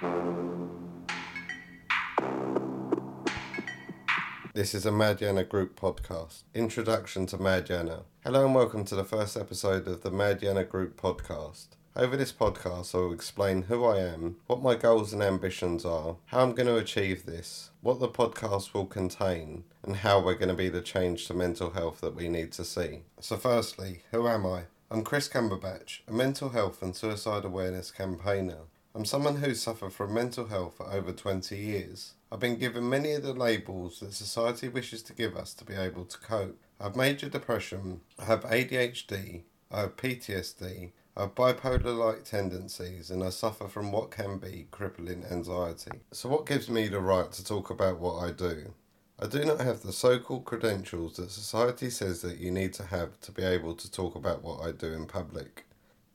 This is a Madyana Group podcast. Introduction to Madyana. Hello and welcome to the first episode of the Madyana Group podcast. Over this podcast, I will explain who I am, what my goals and ambitions are, how I'm going to achieve this, what the podcast will contain, and how we're going to be the change to mental health that we need to see. So, firstly, who am I? I'm Chris Cumberbatch, a mental health and suicide awareness campaigner. I'm someone who's suffered from mental health for over 20 years. I've been given many of the labels that society wishes to give us to be able to cope. I have major depression, I have ADHD, I have PTSD, I have bipolar like tendencies, and I suffer from what can be crippling anxiety. So, what gives me the right to talk about what I do? I do not have the so called credentials that society says that you need to have to be able to talk about what I do in public.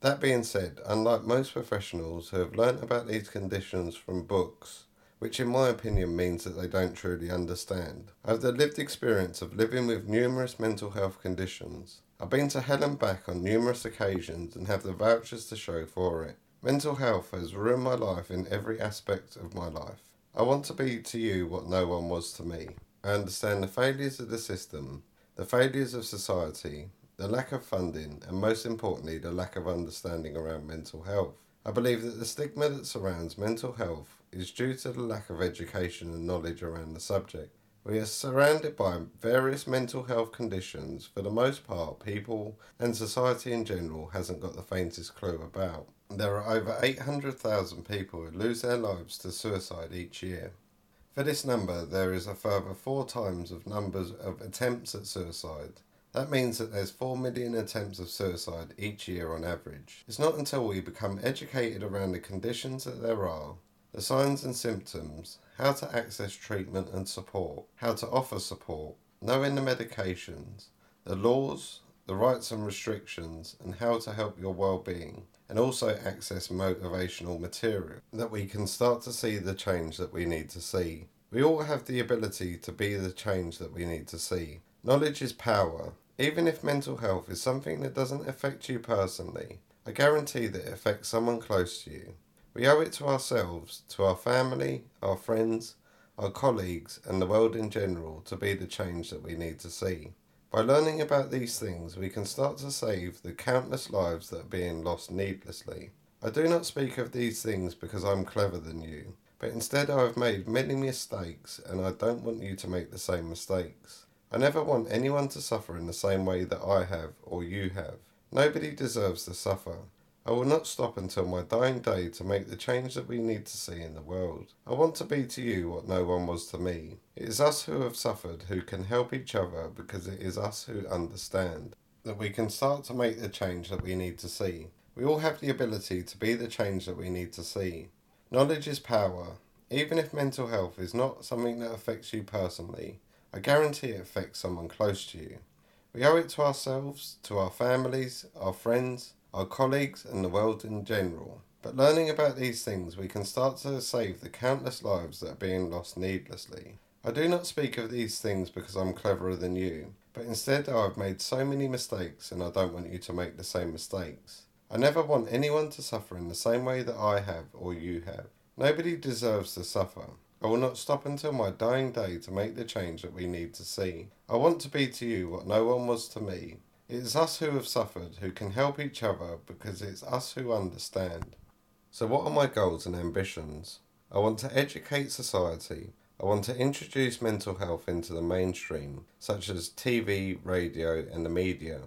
That being said, unlike most professionals who have learnt about these conditions from books, which in my opinion means that they don't truly understand. I have the lived experience of living with numerous mental health conditions. I've been to hell and back on numerous occasions and have the vouchers to show for it. Mental health has ruined my life in every aspect of my life. I want to be to you what no one was to me. I understand the failures of the system, the failures of society, the lack of funding, and most importantly, the lack of understanding around mental health. I believe that the stigma that surrounds mental health is due to the lack of education and knowledge around the subject. We are surrounded by various mental health conditions, for the most part, people and society in general hasn't got the faintest clue about. There are over 800,000 people who lose their lives to suicide each year. For this number, there is a further four times of numbers of attempts at suicide. That means that there's 4 million attempts of suicide each year on average. It's not until we become educated around the conditions that there are, the signs and symptoms, how to access treatment and support, how to offer support, knowing the medications, the laws, the rights and restrictions, and how to help your well-being, and also access motivational material, that we can start to see the change that we need to see. We all have the ability to be the change that we need to see. Knowledge is power, even if mental health is something that doesn't affect you personally, I guarantee that it affects someone close to you. We owe it to ourselves, to our family, our friends, our colleagues, and the world in general to be the change that we need to see. By learning about these things, we can start to save the countless lives that are being lost needlessly. I do not speak of these things because I'm clever than you, but instead I have made many mistakes and I don't want you to make the same mistakes. I never want anyone to suffer in the same way that I have or you have. Nobody deserves to suffer. I will not stop until my dying day to make the change that we need to see in the world. I want to be to you what no one was to me. It is us who have suffered who can help each other because it is us who understand. That we can start to make the change that we need to see. We all have the ability to be the change that we need to see. Knowledge is power. Even if mental health is not something that affects you personally, I guarantee it affects someone close to you. We owe it to ourselves, to our families, our friends, our colleagues, and the world in general. But learning about these things, we can start to save the countless lives that are being lost needlessly. I do not speak of these things because I'm cleverer than you, but instead I have made so many mistakes and I don't want you to make the same mistakes. I never want anyone to suffer in the same way that I have or you have. Nobody deserves to suffer. I will not stop until my dying day to make the change that we need to see. I want to be to you what no one was to me. It is us who have suffered who can help each other because it's us who understand. So, what are my goals and ambitions? I want to educate society. I want to introduce mental health into the mainstream, such as TV, radio, and the media.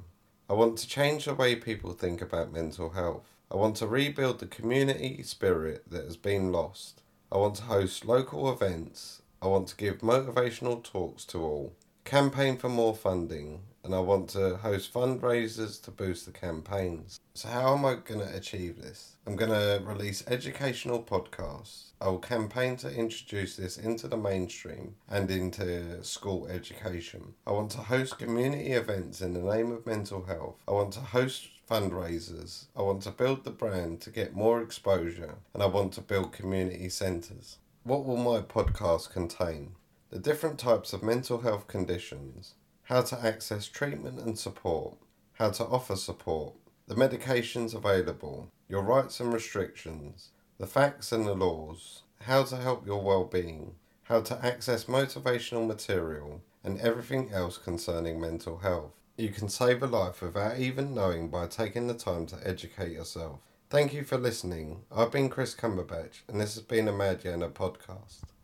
I want to change the way people think about mental health. I want to rebuild the community spirit that has been lost. I want to host local events. I want to give motivational talks to all, campaign for more funding, and I want to host fundraisers to boost the campaigns. So, how am I going to achieve this? I'm going to release educational podcasts. I will campaign to introduce this into the mainstream and into school education. I want to host community events in the name of mental health. I want to host fundraisers. I want to build the brand to get more exposure and I want to build community centres. What will my podcast contain? The different types of mental health conditions, how to access treatment and support, how to offer support, the medications available, your rights and restrictions, the facts and the laws, how to help your well-being, how to access motivational material, and everything else concerning mental health. You can save a life without even knowing by taking the time to educate yourself. Thank you for listening. I've been Chris Cumberbatch, and this has been a Madyana podcast.